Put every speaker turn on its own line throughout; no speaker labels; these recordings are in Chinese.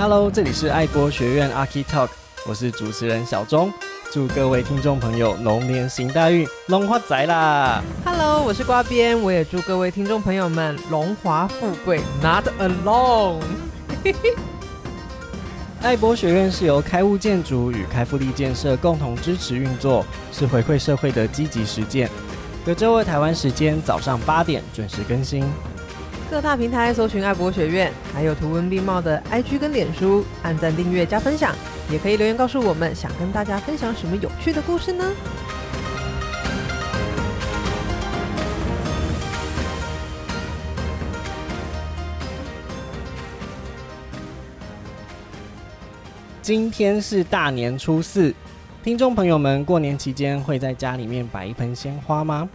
Hello，这里是爱国学院 Archi Talk，我是主持人小钟，祝各位听众朋友龙年行大运，龙华仔啦
！Hello，我是瓜编，我也祝各位听众朋友们荣华富贵，Not alone。
爱博学院是由开物建筑与开福利建设共同支持运作，是回馈社会的积极实践。隔周二台湾时间早上八点准时更新。
各大平台搜寻爱博学院，还有图文并茂的 IG 跟脸书，按赞、订阅、加分享，也可以留言告诉我们，想跟大家分享什么有趣的故事呢？
今天是大年初四，听众朋友们过年期间会在家里面摆一盆鲜花吗？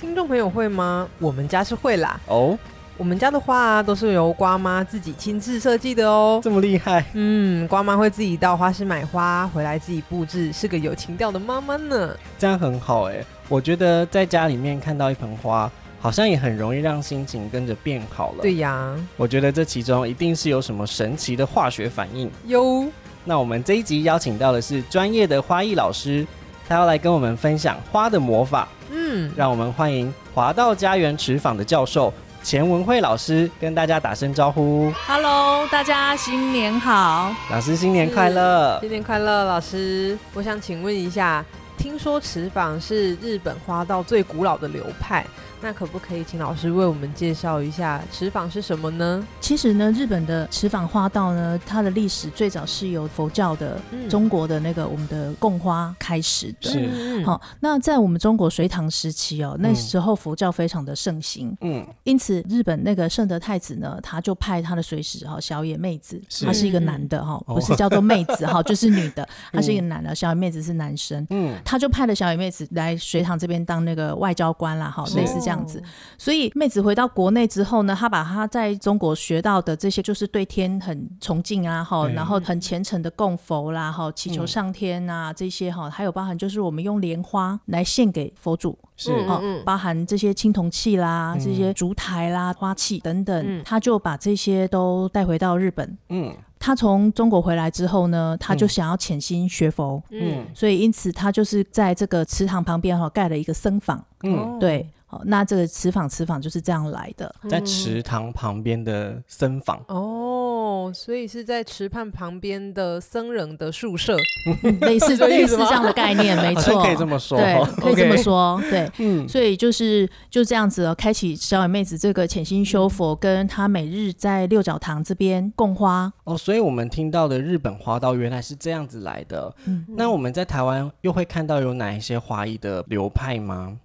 听众朋友会吗？我们家是会啦。
哦。
我们家的花啊，都是由瓜妈自己亲自设计的哦。
这么厉害？
嗯，瓜妈会自己到花市买花回来自己布置，是个有情调的妈妈呢。
这样很好哎，我觉得在家里面看到一盆花，好像也很容易让心情跟着变好了。
对呀，
我觉得这其中一定是有什么神奇的化学反应
哟。
那我们这一集邀请到的是专业的花艺老师，他要来跟我们分享花的魔法。嗯，让我们欢迎华道家园池坊的教授。钱文慧老师跟大家打声招呼
，Hello，大家新年好，
老师新年快乐，
新年快乐，老师，我想请问一下，听说池坊是日本花道最古老的流派。那可不可以请老师为我们介绍一下池坊是什么呢？
其实呢，日本的池坊花道呢，它的历史最早是由佛教的、嗯、中国的那个我们的供花开始的。
是，
好，那在我们中国隋唐时期哦，那时候佛教非常的盛行。嗯，因此日本那个圣德太子呢，他就派他的随使哈小野妹子，他是一个男的哈，不是叫做妹子哈，就是女的，他是一个男的，小野妹子是男生。嗯，他就派了小野妹子来隋唐这边当那个外交官啦，哈，类似这样。这样子，所以妹子回到国内之后呢，她把她在中国学到的这些，就是对天很崇敬啊，哈，然后很虔诚的供佛啦，哈，祈求上天啊，这些哈，还有包含就是我们用莲花来献给佛祖，
是。
哦，包含这些青铜器啦，这些烛台啦、花器等等，他就把这些都带回到日本。嗯，他从中国回来之后呢，他就想要潜心学佛，嗯，所以因此他就是在这个池塘旁边哈盖了一个僧房，嗯，对。哦，那这个池坊，池坊就是这样来的，
在池塘旁边的僧坊。
哦，所以是在池畔旁边的僧人的宿舍，
类似 类似这样的概念，没错，
可以这么说，
对，可以这么说，对，嗯，所以就是就这样子哦，开启小野妹子这个潜心修佛，跟她每日在六角堂这边供花。
哦，所以我们听到的日本花道原来是这样子来的。嗯，那我们在台湾又会看到有哪一些花艺的流派吗？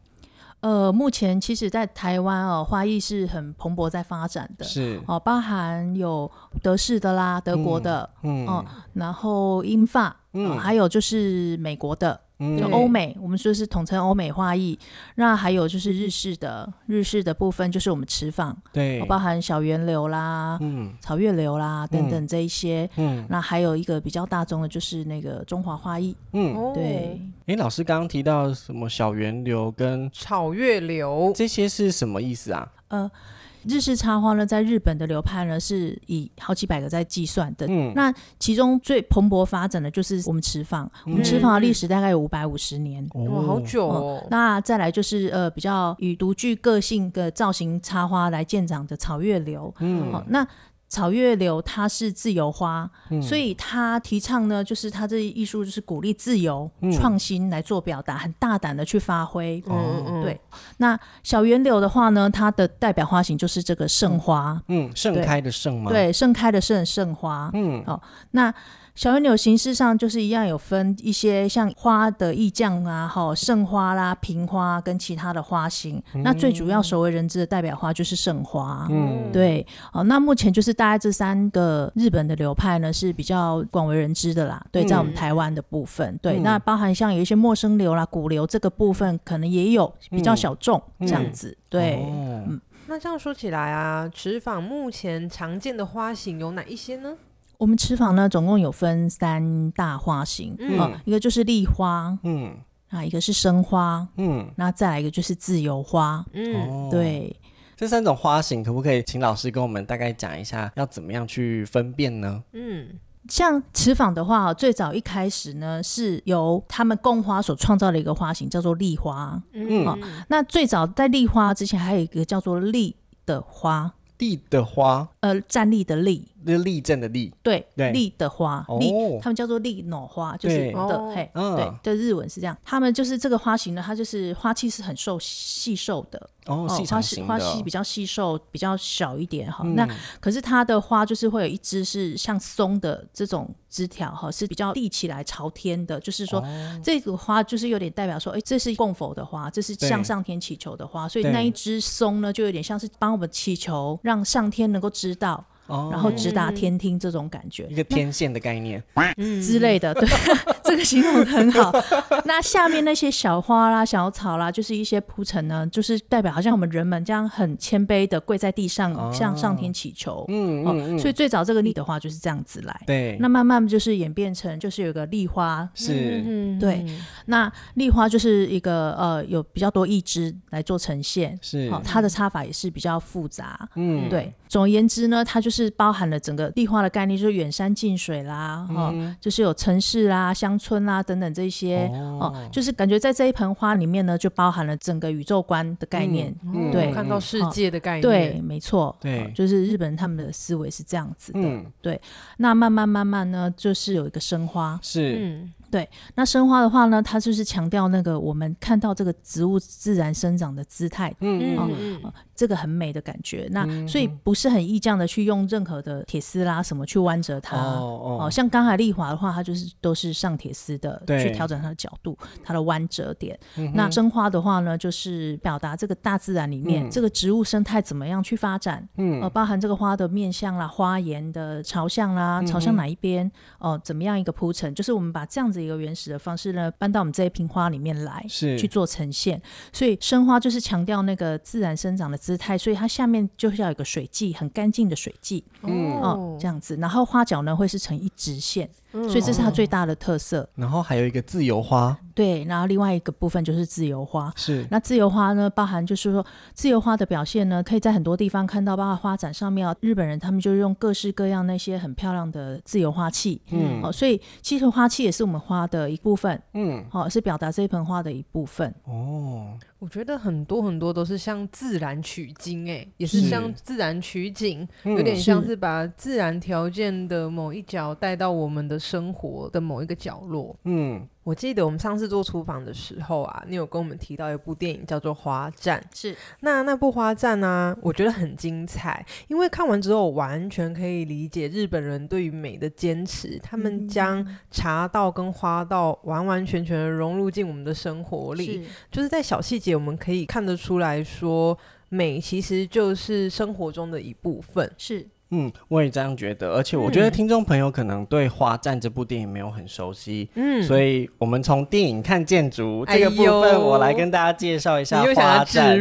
呃，目前其实，在台湾哦，花艺是很蓬勃在发展的，
是
哦，包含有德式的啦，德国的，嗯，哦，然后英法，嗯，还有就是美国的。就欧美，我们说是统称欧美花艺。那还有就是日式的，日式的部分就是我们池坊，
对，
包含小源流啦，嗯，草月流啦等等这一些，嗯，那还有一个比较大众的，就是那个中华花艺，嗯，对。
哎，老师刚刚提到什么小源流跟
草月流，
这些是什么意思啊？
呃。日式插花呢，在日本的流派呢，是以好几百个在计算的。嗯，那其中最蓬勃发展的就是我们池坊，嗯、我们池坊的历史大概有五百五十年，
哇，好久哦。
哦那再来就是呃，比较以独具个性的造型插花来见长的草月流。嗯，好、哦，那。草月流它是自由花，嗯、所以他提倡呢，就是他这艺术就是鼓励自由创、嗯、新来做表达，很大胆的去发挥。对。那小圆柳的话呢，它的代表花型就是这个盛花。嗯，
盛开的盛吗？
对，盛开的盛盛花。嗯，好，那。小圆钮形式上就是一样，有分一些像花的意匠啊，哈，盛花啦、平花跟其他的花型。嗯、那最主要首为人知的代表花就是盛花。嗯，对。好，那目前就是大概这三个日本的流派呢是比较广为人知的啦。对，在我们台湾的部分，嗯、对，那包含像有一些陌生流啦、古流这个部分，可能也有比较小众这样子。嗯、对，哦、嗯。
那这样说起来啊，池坊目前常见的花型有哪一些呢？
我们池坊呢，总共有分三大花型，嗯、哦，一个就是立花，嗯，啊，一个是生花，嗯，那再来一个就是自由花，嗯，对，
这三种花型可不可以请老师跟我们大概讲一下，要怎么样去分辨呢？
嗯，
像池坊的话，最早一开始呢，是由他们供花所创造的一个花型，叫做立花。嗯，哦、那最早在立花之前，还有一个叫做立的花。
立的花，
呃，站立的立。
是立正的立，
对，立的花，立，他们叫做立脑花，就是的，嘿，对，的日文是这样。他们就是这个花型呢，它就是花器是很瘦细瘦的，
哦，
花花器比较细瘦，比较小一点哈。那可是它的花就是会有一支是像松的这种枝条哈，是比较立起来朝天的，就是说这个花就是有点代表说，哎，这是供佛的花，这是向上天祈求的花，所以那一支松呢，就有点像是帮我们祈求，让上天能够知道。然后直达天听这种感觉，
一个天线的概念。
之类的，对，这个形容很好。那下面那些小花啦、小草啦，就是一些铺陈呢，就是代表好像我们人们这样很谦卑的跪在地上，向上天祈求。嗯嗯。所以最早这个立的话就是这样子来。
对。
那慢慢就是演变成，就是有个立花。
是。
对。那立花就是一个呃，有比较多一枝来做呈现。
是。
哦它的插法也是比较复杂。嗯。对。总而言之呢，它就是。包含了整个立花的概念，就是远山近水啦，哈、嗯哦，就是有城市啦、乡村啊等等这些哦，哦，就是感觉在这一盆花里面呢，就包含了整个宇宙观的概念，
嗯、对，看到世界的概念，
哦、对，没错，
对、
哦，就是日本人他们的思维是这样子的，嗯、对。那慢慢慢慢呢，就是有一个生花，
是，嗯。
对，那生花的话呢，它就是强调那个我们看到这个植物自然生长的姿态，嗯嗯嗯，这个很美的感觉。那所以不是很意匠的去用任何的铁丝啦什么去弯折它，哦哦，像刚才丽华的话，它就是都是上铁丝的，去调整它的角度，它的弯折点。那生花的话呢，就是表达这个大自然里面这个植物生态怎么样去发展，嗯，呃，包含这个花的面向啦、花颜的朝向啦、朝向哪一边，哦，怎么样一个铺陈，就是我们把这样子。一个原始的方式呢，搬到我们这一瓶花里面来，是去做呈现。所以生花就是强调那个自然生长的姿态，所以它下面就是要有一个水迹，很干净的水迹，嗯哦，这样子。然后花脚呢会是成一直线。所以这是它最大的特色，嗯。
然后还有一个自由花，
对，然后另外一个部分就是自由花。
是，
那自由花呢，包含就是说自由花的表现呢，可以在很多地方看到，包括花展上面啊，日本人他们就用各式各样那些很漂亮的自由花器。嗯，哦，所以其实花器也是我们花的一部分。嗯，好，哦，是表达这一盆花的一部分。
哦。
我觉得很多很多都是向自然取经，哎，也是向自然取景，有点像是把自然条件的某一角带到我们的生活的某一个角落。嗯。我记得我们上次做厨房的时候啊，你有跟我们提到一部电影叫做《花战》，
是。
那那部《花战》呢，我觉得很精彩，因为看完之后完全可以理解日本人对于美的坚持，他们将茶道跟花道完完全全融入进我们的生活里，是。就是在小细节我们可以看得出来说，美其实就是生活中的一部分，
是。
嗯，我也这样觉得，而且我觉得听众朋友可能对《花战》这部电影没有很熟悉，嗯，所以我们从电影看建筑这个部分，我来跟大家介绍一下《花战》。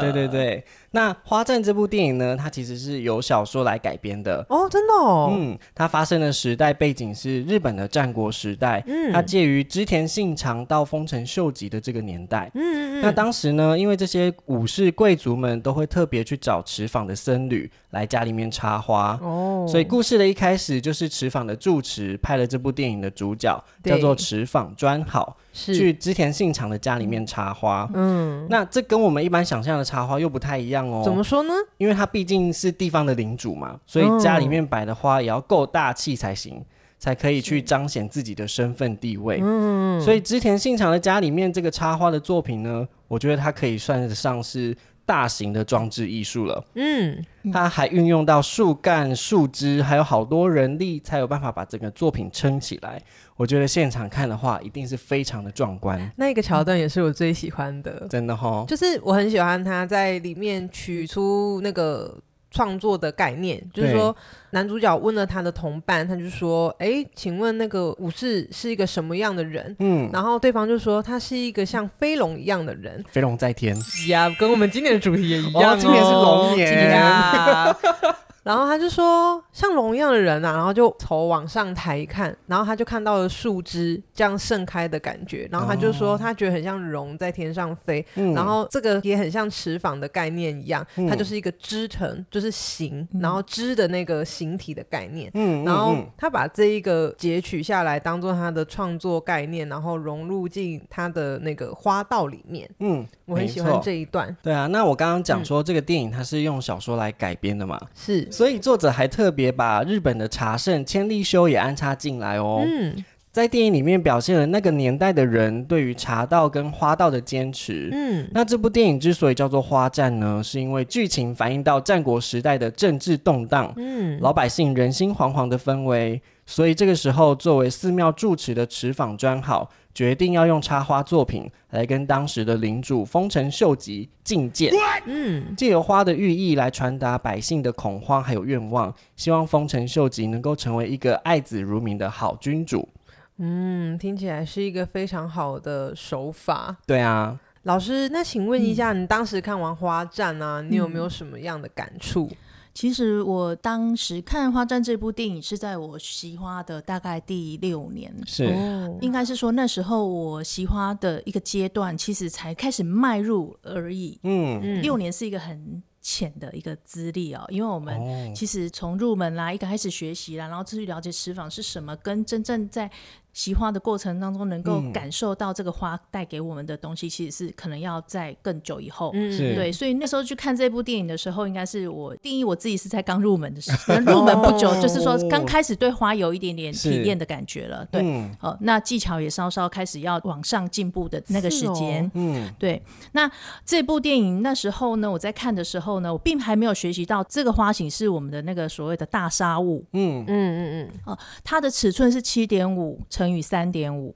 对对对。那《花战》这部电影呢，它其实是由小说来改编的。
哦，真的哦。
嗯，它发生的时代背景是日本的战国时代，嗯，它介于织田信长到丰臣秀吉的这个年代，嗯嗯，那当时呢，因为这些武士贵族们都会特别去找持坊的僧侣来家里面插花，哦，所以故事的一开始就是持坊的住持派了这部电影的主角叫做持坊专好。是。去织田信长的家里面插花，嗯，那这跟我们一般想象的插花又不太一样哦。
怎么说呢？
因为他毕竟是地方的领主嘛，所以家里面摆的花也要够大气才行，才可以去彰显自己的身份地位。嗯，所以织田信长的家里面这个插花的作品呢，我觉得它可以算得上是大型的装置艺术了。嗯，它还运用到树干、树枝，还有好多人力，才有办法把整个作品撑起来。我觉得现场看的话，一定是非常的壮观。
那个桥段也是我最喜欢的，
嗯、真的哈、哦，
就是我很喜欢他在里面取出那个创作的概念，就是说男主角问了他的同伴，他就说：“哎，请问那个武士是一个什么样的人？”嗯，然后对方就说：“他是一个像飞龙一样的人，
飞龙在天。”
呀，跟我们今年的主题也一样、哦，
今年是龙年。
然后他就说像龙一样的人啊，然后就头往上抬一看，然后他就看到了树枝这样盛开的感觉，然后他就说他觉得很像龙在天上飞，嗯、然后这个也很像池坊的概念一样，嗯、它就是一个枝藤，就是形，然后枝的那个形体的概念，嗯，然后他把这一个截取下来当做他的创作概念，然后融入进他的那个花道里面，嗯，我很喜欢这一段。
对啊，那我刚刚讲说这个电影它是用小说来改编的嘛，
是。
所以作者还特别把日本的茶圣千利休也安插进来哦。嗯，在电影里面表现了那个年代的人对于茶道跟花道的坚持。嗯，那这部电影之所以叫做《花战》呢，是因为剧情反映到战国时代的政治动荡，嗯，老百姓人心惶惶的氛围。所以这个时候，作为寺庙住持的持坊专好。决定要用插花作品来跟当时的领主丰臣秀吉觐见，嗯，借由花的寓意来传达百姓的恐慌还有愿望，希望丰臣秀吉能够成为一个爱子如民的好君主。
嗯，听起来是一个非常好的手法。
对啊，
老师，那请问一下，嗯、你当时看完花战啊，你有没有什么样的感触？嗯
其实我当时看《花战》这部电影是在我习花的大概第六年，
是，
应该是说那时候我习花的一个阶段，其实才开始迈入而已。嗯，六年是一个很浅的一个资历哦，因为我们其实从入门啦，一开始学习啦，然后继续了解池坊是什么，跟真正在。习花的过程当中，能够感受到这个花带给我们的东西，其实是可能要在更久以后。嗯，对，所以那时候去看这部电影的时候，应该是我定义我自己是在刚入门的时候，入门不久，就是说刚开始对花有一点点体验的感觉了。对，哦，那技巧也稍稍开始要往上进步的那个时间。嗯，对。那这部电影那时候呢，我在看的时候呢，我并还没有学习到这个花型是我们的那个所谓的大纱物。嗯嗯嗯嗯。哦，它的尺寸是七点五乘。乘以三点五。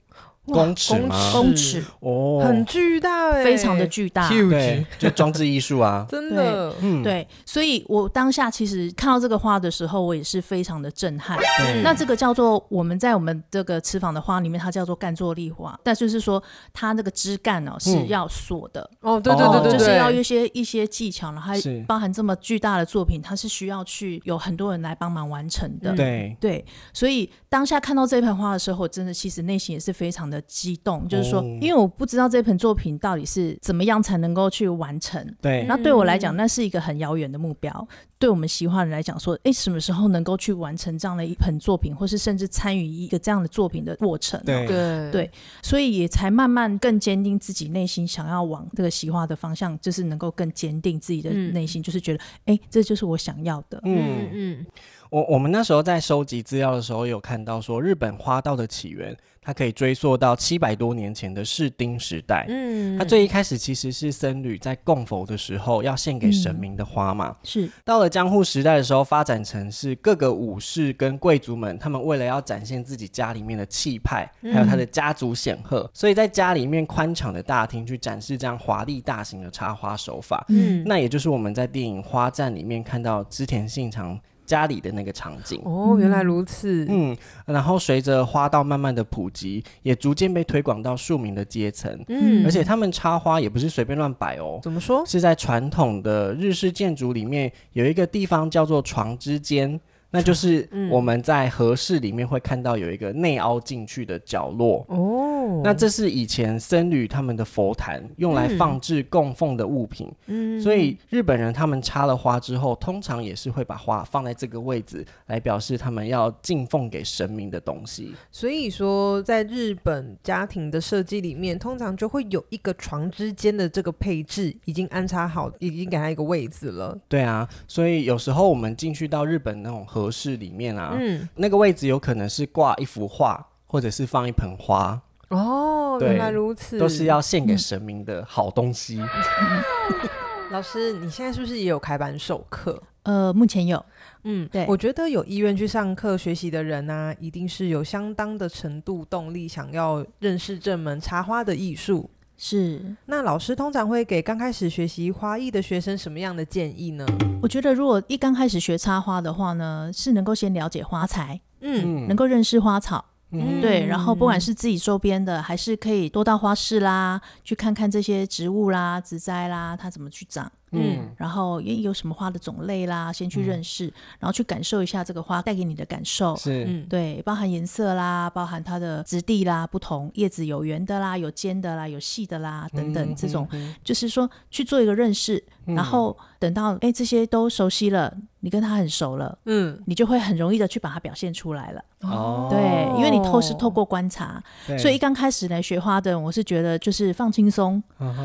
公尺吗？
公尺。
哦，很巨大哎，
非常的巨大，
对，就装置艺术啊，
真的，嗯，
对，所以我当下其实看到这个花的时候，我也是非常的震撼。那这个叫做我们在我们这个池坊的花里面，它叫做干坐立花，但就是说它那个枝干哦是要锁的。
哦，对对对对，
就是要一些一些技巧，然后还包含这么巨大的作品，它是需要去有很多人来帮忙完成的。
对。
对，所以当下看到这盆花的时候，真的其实内心也是非常的。激动，就是说，因为我不知道这盆作品到底是怎么样才能够去完成。
对，
那对我来讲，那是一个很遥远的目标。对我们习花人来讲，说，哎，什么时候能够去完成这样的一盆作品，或是甚至参与一个这样的作品的过程？
对
对
对，所以也才慢慢更坚定自己内心想要往这个习花的方向，就是能够更坚定自己的内心，就是觉得，哎，这就是我想要的。
嗯嗯。我我们那时候在收集资料的时候，有看到说，日本花道的起源，它可以追溯到七百多年前的室町时代。嗯，它最一开始其实是僧侣在供佛的时候要献给神明的花嘛。
嗯、是。
到了江户时代的时候，发展成是各个武士跟贵族们，他们为了要展现自己家里面的气派，还有他的家族显赫，所以在家里面宽敞的大厅去展示这样华丽大型的插花手法。嗯，那也就是我们在电影《花战》里面看到织田信长。家里的那个场景
哦，原来如此。
嗯，然后随着花道慢慢的普及，也逐渐被推广到庶民的阶层。嗯，而且他们插花也不是随便乱摆哦。
怎么说？
是在传统的日式建筑里面有一个地方叫做床之间。那就是我们在和室里面会看到有一个内凹进去的角落哦。那这是以前僧侣他们的佛坛，用来放置供奉的物品。嗯，所以日本人他们插了花之后，通常也是会把花放在这个位置，来表示他们要敬奉给神明的东西。
所以说，在日本家庭的设计里面，通常就会有一个床之间的这个配置已经安插好，已经给他一个位置了。
对啊，所以有时候我们进去到日本那种和合适里面啊，嗯，那个位置有可能是挂一幅画，或者是放一盆花。
哦，原来如此，
都是要献给神明的好东西。嗯、
老师，你现在是不是也有开班授课？
呃，目前有。
嗯，对，我觉得有意愿去上课学习的人呢、啊，一定是有相当的程度动力，想要认识这门插花的艺术。
是，
那老师通常会给刚开始学习花艺的学生什么样的建议呢？
我觉得如果一刚开始学插花的话呢，是能够先了解花材，嗯，能够认识花草，嗯，对，然后不管是自己周边的，还是可以多到花市啦，去看看这些植物啦、植栽啦，它怎么去长。嗯，然后也有什么花的种类啦，先去认识，嗯、然后去感受一下这个花带给你的感受，
是，嗯，
对，包含颜色啦，包含它的质地啦，不同叶子有圆的啦，有尖的啦，有细的啦，等等，这种、嗯、就是说去做一个认识，嗯、然后等到哎这些都熟悉了。你跟他很熟了，嗯，你就会很容易的去把它表现出来了。哦，对，因为你透是透过观察，所以一刚开始来学花的，我是觉得就是放轻松，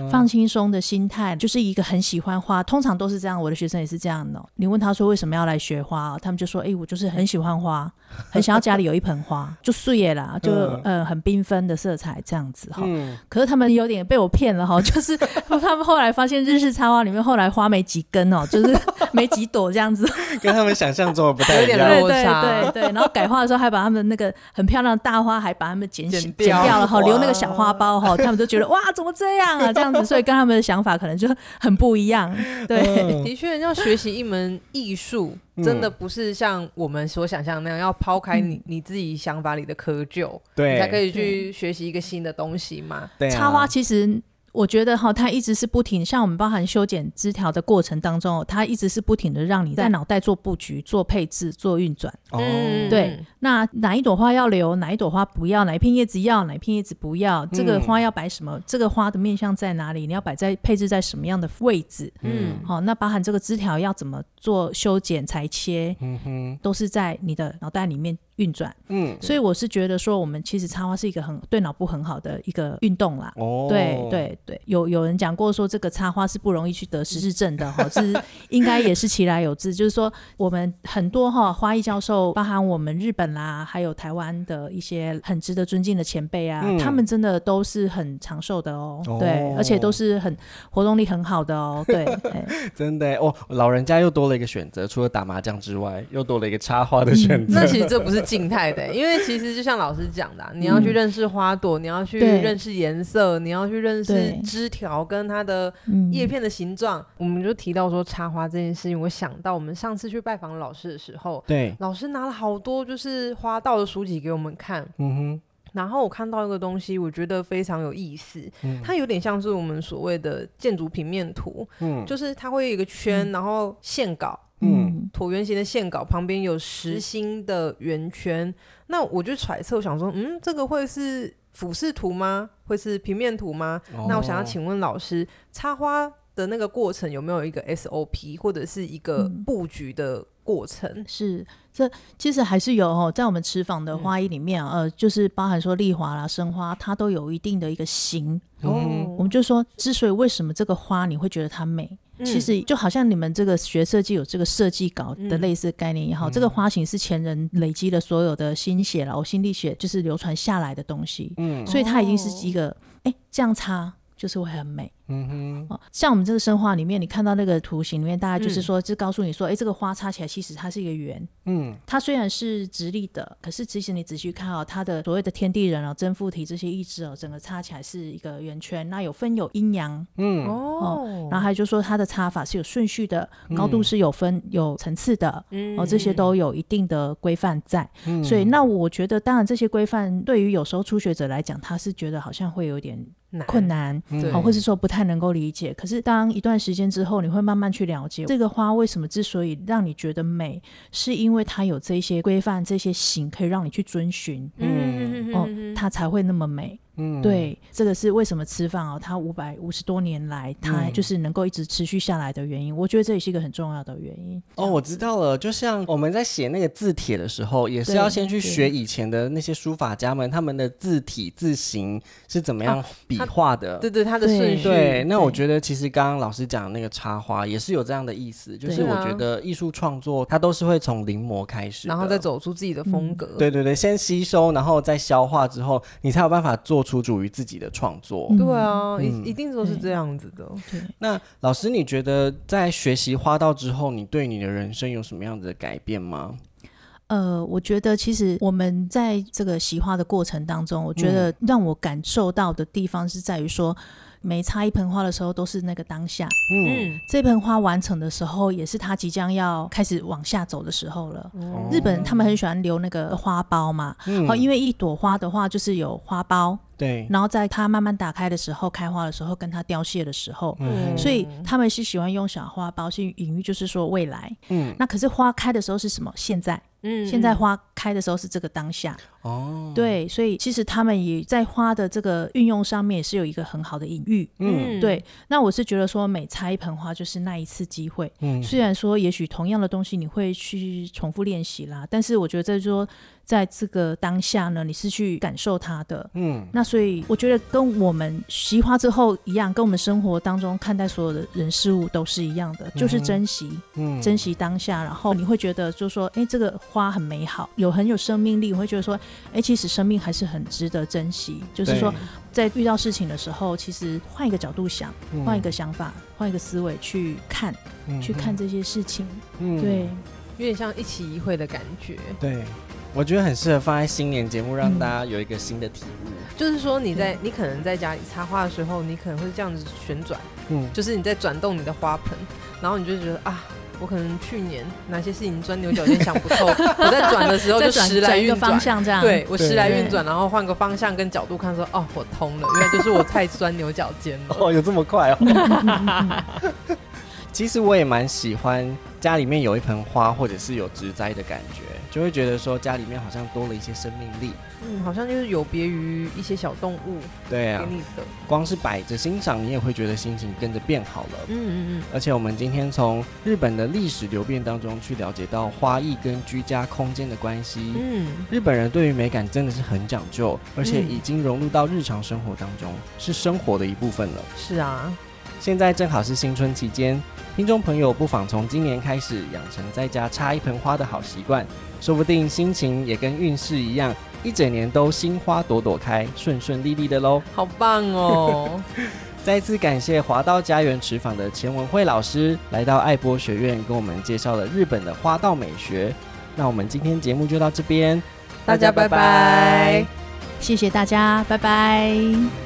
放轻松的心态，就是一个很喜欢花，通常都是这样。我的学生也是这样的。你问他说为什么要来学花，他们就说：哎，我就是很喜欢花，很想要家里有一盆花，就碎叶啦，就呃很缤纷的色彩这样子哈。可是他们有点被我骗了哈，就是他们后来发现日式插花里面后来花没几根哦，就是 没几朵这样子。
跟他们想象中的不太一
样。
对对对，然后改花的时候还把他们那个很漂亮的大花还把他们剪剪掉了哈，留那个小花苞哈，他们都觉得哇，怎么这样啊？这样子，所以跟他们的想法可能就很不一样。对，
的确要学习一门艺术，真的不是像我们所想象那样，要抛开你你自己想法里的窠臼，对，你才可以去学习一个新的东西嘛。
对，插花其实。我觉得哈，它一直是不停，像我们包含修剪枝条的过程当中，它一直是不停的让你在脑袋做布局、做配置、做运转。哦，对，那哪一朵花要留，哪一朵花不要，哪一片叶子要，哪一片叶子不要，这个花要摆什么，这个花的面向在哪里，你要摆在配置在什么样的位置？嗯，好，那包含这个枝条要怎么做修剪、裁切，嗯哼，都是在你的脑袋里面。运转，嗯，所以我是觉得说，我们其实插花是一个很对脑部很好的一个运动啦。哦，对对对，有有人讲过说，这个插花是不容易去得失智症的哈，这是应该也是其来有自，就是说我们很多哈花艺教授，包含我们日本啦，还有台湾的一些很值得尊敬的前辈啊，嗯、他们真的都是很长寿的哦，哦。对，而且都是很活动力很好的哦，对，
真的哦，老人家又多了一个选择，除了打麻将之外，又多了一个插花的选择。嗯、
那其实这不是。静态的，因为其实就像老师讲的、啊，你要去认识花朵，嗯、你要去认识颜色，你要去认识枝条跟它的叶片的形状。对我们就提到说插花这件事情，我想到我们上次去拜访老师的时候，对，老师拿了好多就是花道的书籍给我们看，嗯哼，然后我看到一个东西，我觉得非常有意思，嗯、它有点像是我们所谓的建筑平面图，嗯，就是它会有一个圈，嗯、然后线稿。嗯，椭圆形的线稿旁边有实心的圆圈，那我就揣测，我想说，嗯，这个会是俯视图吗？会是平面图吗？哦、那我想要请问老师，插花的那个过程有没有一个 SOP 或者是一个布局的过程？嗯、
是，这其实还是有哦，在我们持坊的花艺里面，嗯、呃，就是包含说丽华啦、生花，它都有一定的一个型。哦，我们就说，之所以为什么这个花你会觉得它美？其实就好像你们这个学设计有这个设计稿的类似概念也好，嗯、这个花型是前人累积了所有的心血了，我心力血就是流传下来的东西，嗯，所以它已经是一个，哎、哦，这样插就是会很美。嗯哼，哦，像我们这个生花里面，你看到那个图形里面，大概就是说，就告诉你说，哎，这个花插起来其实它是一个圆，嗯，它虽然是直立的，可是其实你仔细看哦，它的所谓的天地人哦，真附体这些意志哦，整个插起来是一个圆圈，那有分有阴阳，嗯。哦，然后还有就是说它的插法是有顺序的，高度是有分有层次的，嗯。哦，这些都有一定的规范在，嗯，所以那我觉得，当然这些规范对于有时候初学者来讲，他是觉得好像会有点困难，好哦，或是说不太。太能够理解，可是当一段时间之后，你会慢慢去了解这个花为什么之所以让你觉得美，是因为它有这些规范、这些型可以让你去遵循，嗯，哦，它才会那么美。嗯，对，这个是为什么吃饭哦，它五百五十多年来，它就是能够一直持续下来的原因。嗯、我觉得这也是一个很重要的原因。
哦，我知道了，就像我们在写那个字帖的时候，也是要先去学以前的那些书法家们他们的字体字形是怎么样笔画的。啊、
对对，他的顺序。
对，那我觉得其实刚刚老师讲的那个插花也是有这样的意思，就是我觉得艺术创作它都是会从临摹开始，
然后再走出自己的风格。
嗯、对对对，先吸收，然后再消化之后，你才有办法做。出属于自己的创作，
对啊，一、嗯、一定都是这样子的。对，
那老师，你觉得在学习花道之后，你对你的人生有什么样子的改变吗？
呃，我觉得其实我们在这个习花的过程当中，我觉得让我感受到的地方是在于说。每插一盆花的时候，都是那个当下。嗯，这盆花完成的时候，也是它即将要开始往下走的时候了。哦、日本人他们很喜欢留那个花苞嘛。嗯。因为一朵花的话，就是有花苞，
对，
然后在它慢慢打开的时候，开花的时候，跟它凋谢的时候，嗯，所以他们是喜欢用小花苞去隐喻，就是说未来，嗯，那可是花开的时候是什么？现在。嗯，现在花开的时候是这个当下哦，对，所以其实他们也在花的这个运用上面也是有一个很好的隐喻，嗯，对。那我是觉得说，每插一盆花就是那一次机会，嗯，虽然说也许同样的东西你会去重复练习啦，但是我觉得在说在这个当下呢，你是去感受它的，嗯，那所以我觉得跟我们习花之后一样，跟我们生活当中看待所有的人事物都是一样的，就是珍惜，嗯，珍惜当下，然后你会觉得就是说，哎，这个。花很美好，有很有生命力，我会觉得说，哎、欸，其实生命还是很值得珍惜。就是说，在遇到事情的时候，其实换一个角度想，换、嗯、一个想法，换一个思维去看，嗯、去看这些事情。嗯，对，
有点像一期一会的感觉。
对，我觉得很适合放在新年节目，让大家有一个新的体悟。嗯、
就是说，你在你可能在家里插花的时候，你可能会这样子旋转，嗯，就是你在转动你的花盆，然后你就觉得啊。我可能去年哪些事情钻牛角尖想不透，我在转的时候就时来运转
方向这样，
对我时来运转，然后换个方向跟角度看说，哦，我通了，原来就是我太钻牛角尖了。
哦，有这么快哦。其实我也蛮喜欢家里面有一盆花，或者是有植栽的感觉。就会觉得说家里面好像多了一些生命力，
嗯，好像就是有别于一些小动物，
对啊，光是摆着欣赏，你也会觉得心情跟着变好了，嗯嗯嗯。而且我们今天从日本的历史流变当中去了解到花艺跟居家空间的关系，嗯，日本人对于美感真的是很讲究，而且已经融入到日常生活当中，是生活的一部分了。
是啊，
现在正好是新春期间，听众朋友不妨从今年开始养成在家插一盆花的好习惯。说不定心情也跟运势一样，一整年都新花朵朵开，顺顺利利的喽！
好棒哦！
再次感谢华道家园持坊的钱文慧老师来到爱博学院，跟我们介绍了日本的花道美学。那我们今天节目就到这边，
大家拜拜，
谢谢大家，拜拜。